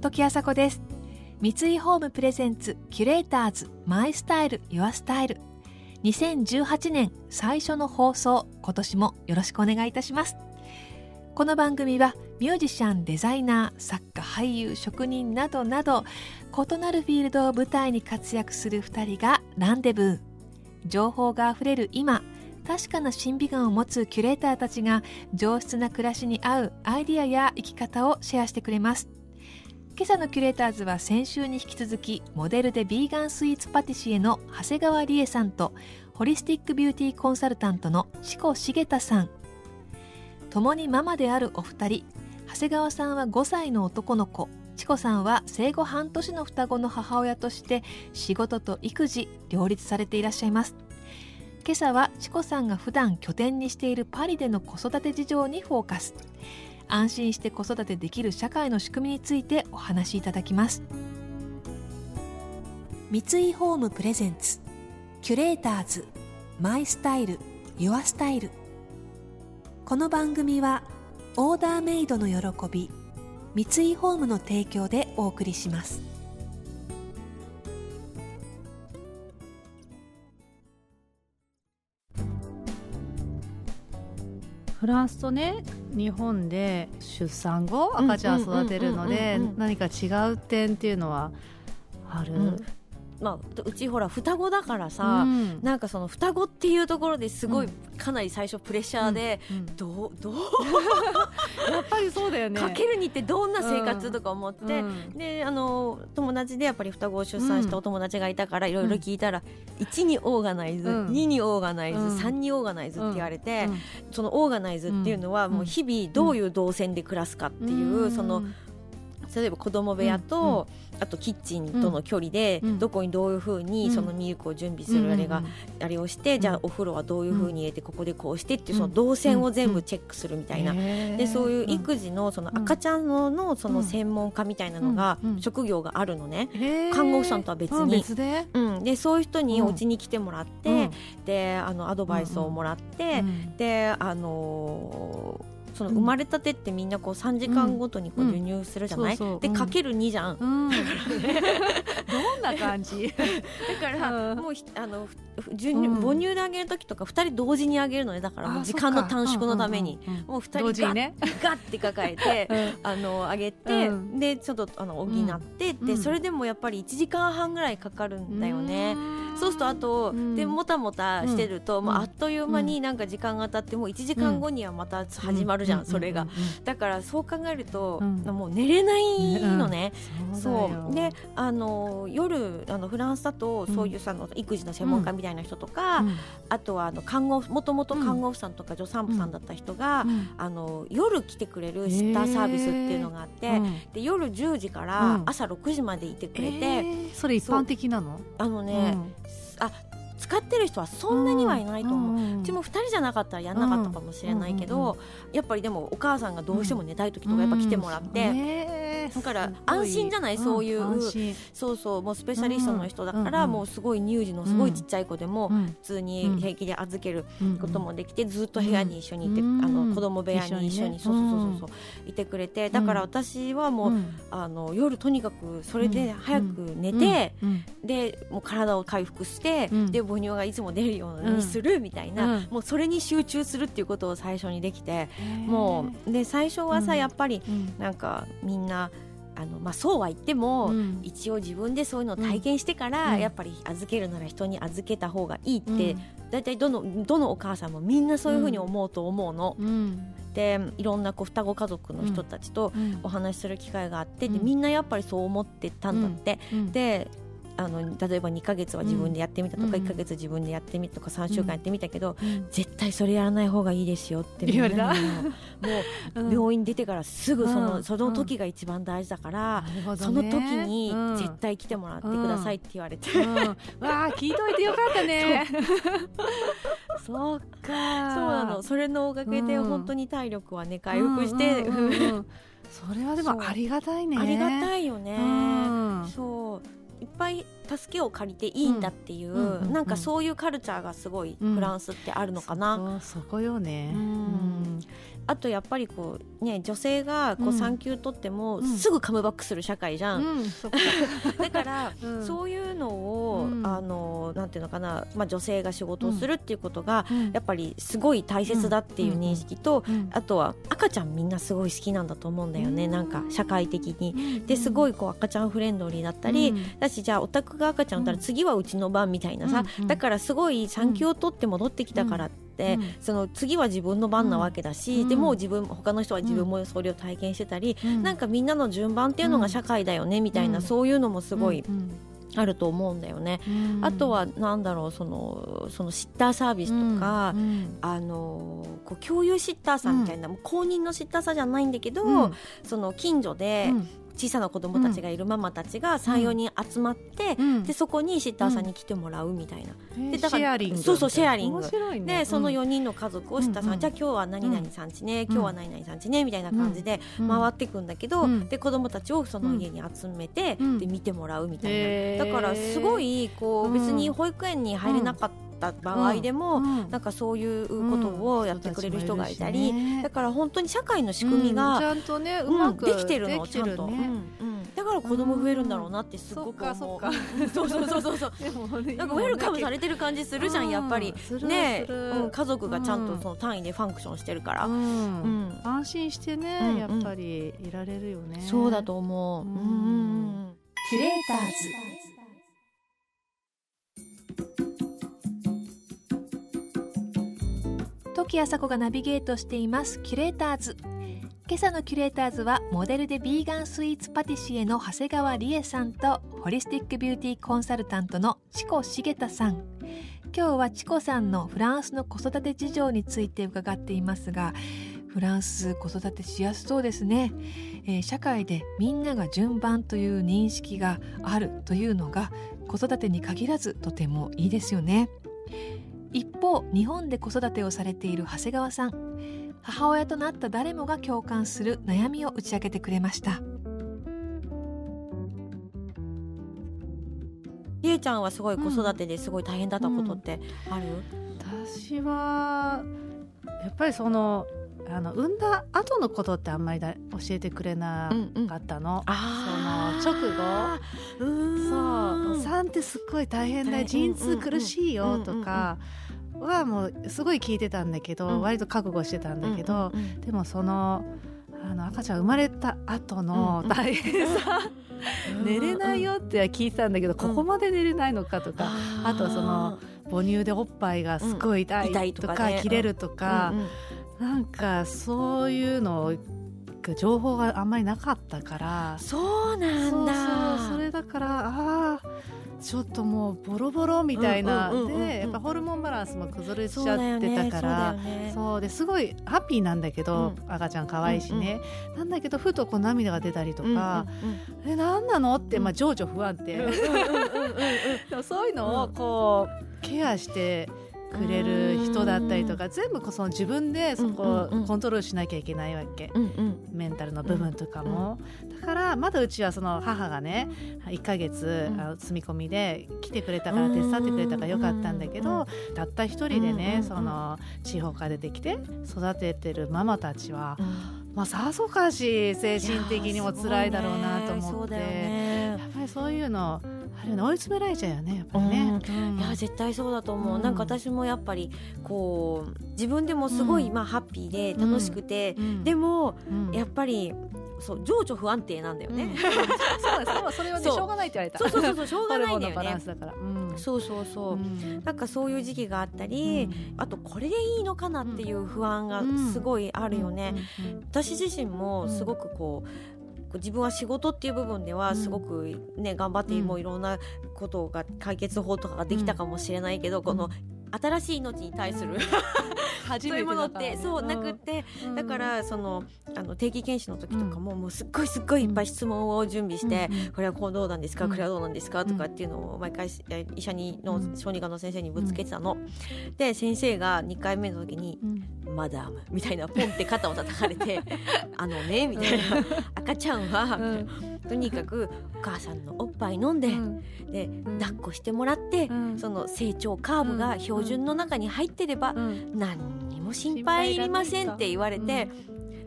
時あさこです。三井ホームプレゼンツキュレーターズマイスタイルユアスタイル。2018年最初の放送今年もよろしくお願いいたします。この番組はミュージシャンデザイナー作家俳優職人などなど異なるフィールドを舞台に活躍する2人がランデブー。情報があふれる今確かな審美眼を持つキュレーターたちが上質な暮らしに合うアイディアや生き方をシェアしてくれます。今朝のキュレーターズは先週に引き続きモデルでビーガンスイーツパティシエの長谷川理恵さんとホリスティックビューティーコンサルタントの志子茂太さん。共にママであるお二人長谷川さんは5歳の男の子。チコさんは生後半年の双子の母親として仕事と育児両立されていらっしゃいます。今朝はチコさんが普段拠点にしているパリでの子育て事情にフォーカス。安心して子育てできる社会の仕組みについてお話しいただきます。三井ホームプレゼンツ。キュレーターズマイスタイルユアスタイル。この番組はオーダーメイドの喜び三井ホームの提供でお送りします。フランスとね日本で出産後赤ちゃん育てるので何か違う点っていうのはある、うんまあ、うちほら双子だからさ、うん、なんかその双子っていうところですごい、かなり最初プレッシャーで、うん。うん、どうどう？やっぱりそうだよね。かけるにってどんな生活とか思って、であの友達でやっぱり双子を出産したお友達がいたからいろいろ聞いたら、うん、1にオーガナイズ、うん、2にオーガナイズ、うん、3にオーガナイズって言われて、そのオーガナイズっていうのはもう日々どういう動線で暮らすかっていう、その例えば子供部屋と、あとキッチンとの距離で、どこにどういうふうにそのミルクを準備するあれが、あれをして、じゃあお風呂はどういうふうに入れてここでこうしてっていうその動線を全部チェックするみたいな、でそういう育児のその赤ちゃんのその専門家みたいなのが、職業があるのね、看護婦さんとは別に。うん、でそういう人にお家に来てもらって、であのアドバイスをもらって、であのーその生まれたてってみんなこう3時間ごとにこう授乳するじゃない、うん。うん、でかける2じゃん、どんな感じ？だからもうあの授乳母乳であげる時とか2人同時にあげるのねだから時間の短縮のために。もう2人ガッ,、ね、ガッて抱えて、あのあげて、でちょっとあの補って、でそれでもやっぱり1時間半ぐらいかかるんだよね。そうするとあと、でもたもたしてると、もうあっという間になんか時間が経ってもう1時間後にはまた始まるじゃん、それが、だからそう考えると、もう寝れないのね、そうであの夜あのフランスだとそういうさ、の育児の専門家みたいな人とか、あとはあの看護もともと看護婦さんとか助産婦さんだった人が、あの夜来てくれるシッターサービスっていうのがあって、で夜10時から朝6時までいてくれて、それ一般的なの？あのね、あ使ってる人はそんなにはいないと思う、うん、うちも2人じゃなかったらやんなかったかもしれないけど、やっぱりでもお母さんがどうしても寝たい時とかやっぱ来てもらって、だから安心じゃない？そういう、そうそうもうスペシャリストの人だから、もうすごい乳児のすごいちっちゃい子でも普通に平気で預けることもできて、ずっと部屋に一緒にいて、あの子供部屋に一緒にそうそうそうそういてくれてだから私はもう、あの夜とにかくそれで早く寝て、でもう体を回復して、で母乳がいつも出るようにするみたいな、うん、もうそれに集中するっていうことを最初にできてもうで最初はさ、やっぱりなんかみんなあのまあ、そうは言っても、うん、一応自分でそういうのを体験してから、うん、やっぱり預けるなら人に預けた方がいいって、大体どのどのお母さんもみんなそういうふうに思うと思うの。でいろんなこう双子家族の人たちとお話しする機会があって、でみんなやっぱりそう思ってたんだって。であの例えば2か月は自分でやってみたとか、うん、1か月自分でやってみたとか3週間やってみたけど、うん、絶対それやらない方がいいですよって言われたもう病院出てからすぐその,、その時が一番大事だから、ね、その時に絶対来てもらってくださいって言われて、うん、わあ聞いといてよかったね。そう。か。そうなの。それのおかげで本当に体力はね回復して、それはでもありがたいね。ありがたいよね、そういっぱい助けを借りていいんだっていう、うんなんかそういうカルチャーがすごいフランスってあるのかな、そこよね、うんあとやっぱりこうね女性がこう産休取ってもすぐカムバックする社会じゃん、うん、だから、そういうのを、あのなんていうのかな、まあ、女性が仕事をするっていうことが、やっぱりすごい大切だっていう認識と、あとは赤ちゃんみんなすごい好きなんだと思うんだよね、なんか社会的に。ですごいこう赤ちゃんフレンドリーだったり、だしじゃあお宅が赤ちゃん産ったら次はうちの番みたいなさ、だからすごい産休を取って戻ってきたからって、うん、その次は自分の番なわけだし、うん、でも自分他の人は自分もそれを体験してたり、うん、なんかみんなの順番っていうのが社会だよねみたいな、そういうのもすごい。あると思うんだよね。あとはなんだろうそのそのシッターサービスとか、あのこう共有シッターさんみたいな、もう公認のシッターさんじゃないんだけど、その近所で、小さな子供たちがいるママたちが34人集まって、うん、でそこにシッターさんに来てもらうみたいな、うん、でだからそうそうシェアリング、ね、でその4人の家族をシッターさん、うん、じゃあ今日は何々さんちね、今日は何々さんちねみたいな感じで回っていくんだけど、で子供たちをその家に集めて、で見てもらうみたいな、だからすごいこう別に保育園に入れなかったった場合でも、うん、なんかそういうことをやってくれる人がいたり、ね、だから本当に社会の仕組みが、ちゃんとねうまくできてるのちゃんと、だから子供増えるんだろうなってすごく思う、そうそうそうそうそう なんかウェルカムされてる感じするじゃんやっぱり。ね、うん、家族がちゃんとその単位でファンクションしてるから、うん。安心してね、やっぱりいられるよね。そうだと思う、うん、キュレーターズ時あさこがナビゲートしています。キュレーターズ。今朝のキュレーターズはモデルでビーガンスイーツパティシエの長谷川理恵さんとホリスティックビューティーコンサルタントのチコ茂太さん。今日はチコさんのフランスの子育て事情について伺っていますがフランス子育てしやすそうですね、えー、社会でみんなが順番という認識があるというのが子育てに限らずとてもいいですよね。一方日本で子育てをされている長谷川さん。母親となった誰もが共感する悩みを打ち明けてくれました。りえちゃんはすごい子育てですごい大変だったことってある、うんうん、私はやっぱりそのあの産んだ後のことってあんまりだ教えてくれなかったの、うんうん、その直後。そう産ってすっごい大変だよ陣痛苦しいよとかはもうすごい聞いてたんだけど、うん、割と覚悟してたんだけど、うんうんうん、でもそのあの赤ちゃん生まれた後の大変さ、うんうん、寝れないよって聞いてたんだけど、ここまで寝れないのかとか、あとその母乳でおっぱいがすごい痛いとか,、切れるとか、うんうんなんかそういうの情報があんまりなかったから。そうなんだ。それだからああちょっともうボロボロみたいな、でやっぱホルモンバランスも崩れちゃってたから。そうですごいハッピーなんだけど、うん、赤ちゃん可愛いしね、うんうん、なんだけどふとこう涙が出たりとか、うんうん、え何なの？って、まあ、情緒不安定。そういうのをこうケアしてくれる人だったりとか全部その自分でそこをコントロールしなきゃいけないわけ、うんうん、メンタルの部分とかも、うんうん、だからまだうちはその母がね1か月、うん、積み込みで来てくれたから手伝ってくれたからよかったんだけど、たった一人でね、その地方から出てきて育ててるママたちは、まあさぞかし精神的にも辛いだろうなと思って、ね、やっぱりそういうのあれ追い詰められちゃうよねやっぱりね、うん、いや絶対そうだと思う、うん、なんか私もやっぱりこう自分でもすごい、まあハッピーで楽しくて、でも、やっぱりそう情緒不安定なんだよね、うん、そうそうそれはねしょうがないって言われた。そうそうそうしょうがないんだよね。だから、うん、そうそうそう、うん、なんかそういう時期があったり、うん、あとこれでいいのかなっていう不安がすごいあるよね、私自身もすごくこう自分は仕事っていう部分ではすごくね、頑張ってもういろんなことが解決法とかができたかもしれないけど、この新しい命に対する、そういうものってそうなくって、だからそのあの定期検診の時とかも、もうすっごいすっごいいっぱい質問を準備して、これはこうどうなんですか、これはどうなんですか？とかっていうのを毎回医者にの小児科の先生にぶつけてたの。で先生が2回目の時に「マダム」みたいなポンって肩を叩かれて「あのね」みたいな「赤ちゃんは、とにかくお母さんのおっぱい飲んで、で抱っこしてもらって、その成長カーブが標準の中に入ってれば、何にも心配いりませんって言われて、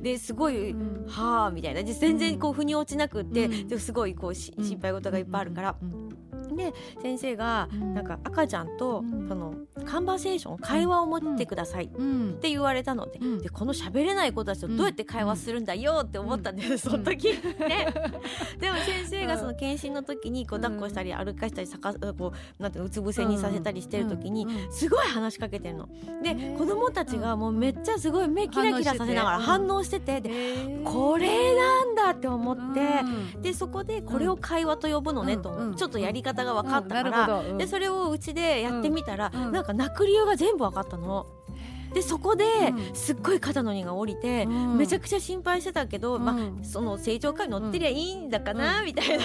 ですごい、はあみたいな。全然こう腑に落ちなくって、ですごいこう心配事がいっぱいあるから。で先生がなんか赤ちゃんとそのカンバセーション会話を持ってくださいって言われたので,、でこの喋れない子たちとどうやって会話するんだよって思ったんですその時、ね、でも先生がその検診の時にこう抱っこしたり歩かしたりさかこうなんてうつ伏せにさせたりしてる時にすごい話しかけてるの。で子供たちがもうめっちゃすごい目キラキラさせながら反応してて。でこれなんだって思ってでそこでこれを会話と呼ぶのねとちょっとやり方が分かったから、でそれをうちでやってみたら、なんか泣く理由が全部分かったの。でそこですっごい肩の荷が下りて、めちゃくちゃ心配してたけど、まあ、その成長会乗ってりゃいいんだかな、みたいな、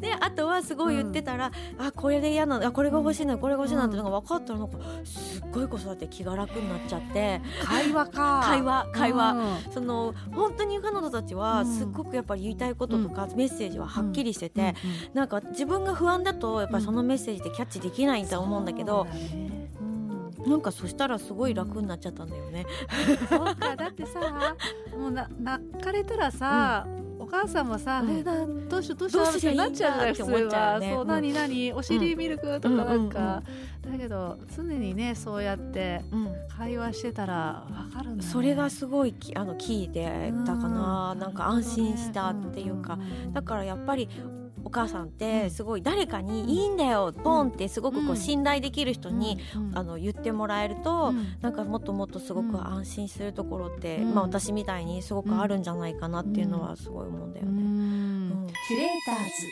であとはすごい言ってたら、あこれで嫌なあこれが欲しいなこれが欲しいなってのが分かったらなんかすっごい子育て気が楽になっちゃって。会話か。会話会話、その本当に彼女たちはすっごくやっぱり言いたいこととか、メッセージははっきりしてて、なんか自分が不安だとやっぱりそのメッセージでキャッチできないと思うんだけど。なんかそしたらすごい楽になっちゃったんだよね。そうかだってさ もうな泣かれたらさ、うん。お母さんもさ、うん、えなどうしようどうしようってなっちゃうじゃん普通は、ね、そう何何お尻ミルクとかなんか、だけど常にねそうやって会話してたら分かるんだ、ね、それがすごいあのキーでだかな、うん、なんか安心したっていうか、だからやっぱりお母さんってすごい誰かに「いいんだよポン!」ってすごくこう信頼できる人に、あの言ってもらえると、なんかもっともっとすごく安心するところって、まあ、私みたいにすごくあるんじゃないかなっていうのはすごい思うんだよね。キュレーターズ。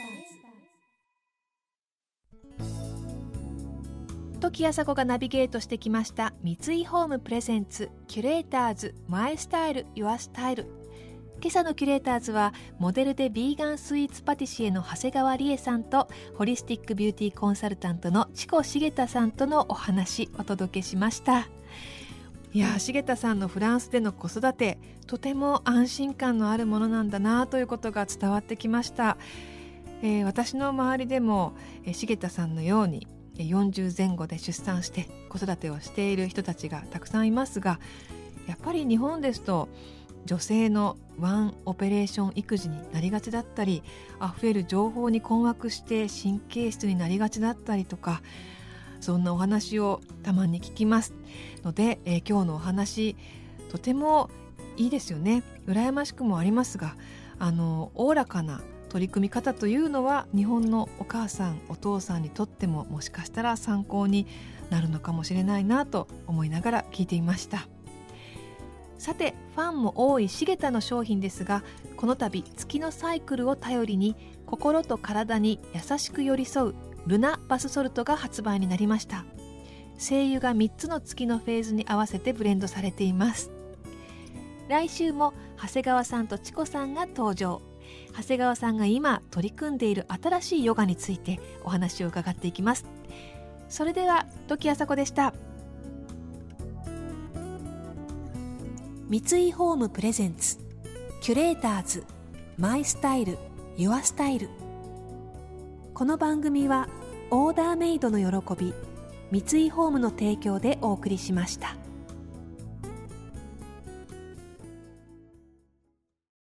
時朝子がナビゲートしてきました三井ホームプレゼンツキュレーターズマイスタイルユアスタイル今朝のキュレーターズはモデルでビーガンスイーツパティシエの長谷川理恵さんとホリスティックビューティーコンサルタントの知子茂太さんとのお話お届けしました。いや茂太さんのフランスでの子育てとても安心感のあるものなんだなということが伝わってきました、えー、私の周りでも、えー、茂太さんのように40前後で出産して子育てをしている人たちがたくさんいますがやっぱり日本ですと女性のワンオペレーション育児になりがちだったり溢れる情報に困惑して神経質になりがちだったりとかそんなお話をたまに聞きますので、えー、今日のお話とてもいいですよね羨ましくもありますがあのおおらかな取り組み方というのは日本のお母さんお父さんにとってももしかしたら参考になるのかもしれないなと思いながら聞いていました。さてファンも多いシゲタの商品ですがこの度月のサイクルを頼りに心と体に優しく寄り添うルナバスソルトが発売になりました。精油が3つの月のフェーズに合わせてブレンドされています。来週も長谷川さんとチコさんが登場。長谷川さんが今取り組んでいる新しいヨガについてお話を伺っていきます。それでは時あさこでした。三井ホームプレゼンツ。キュレーターズ。マイスタイル。ユアスタイル。この番組はオーダーメイドの喜び三井ホームの提供でお送りしました。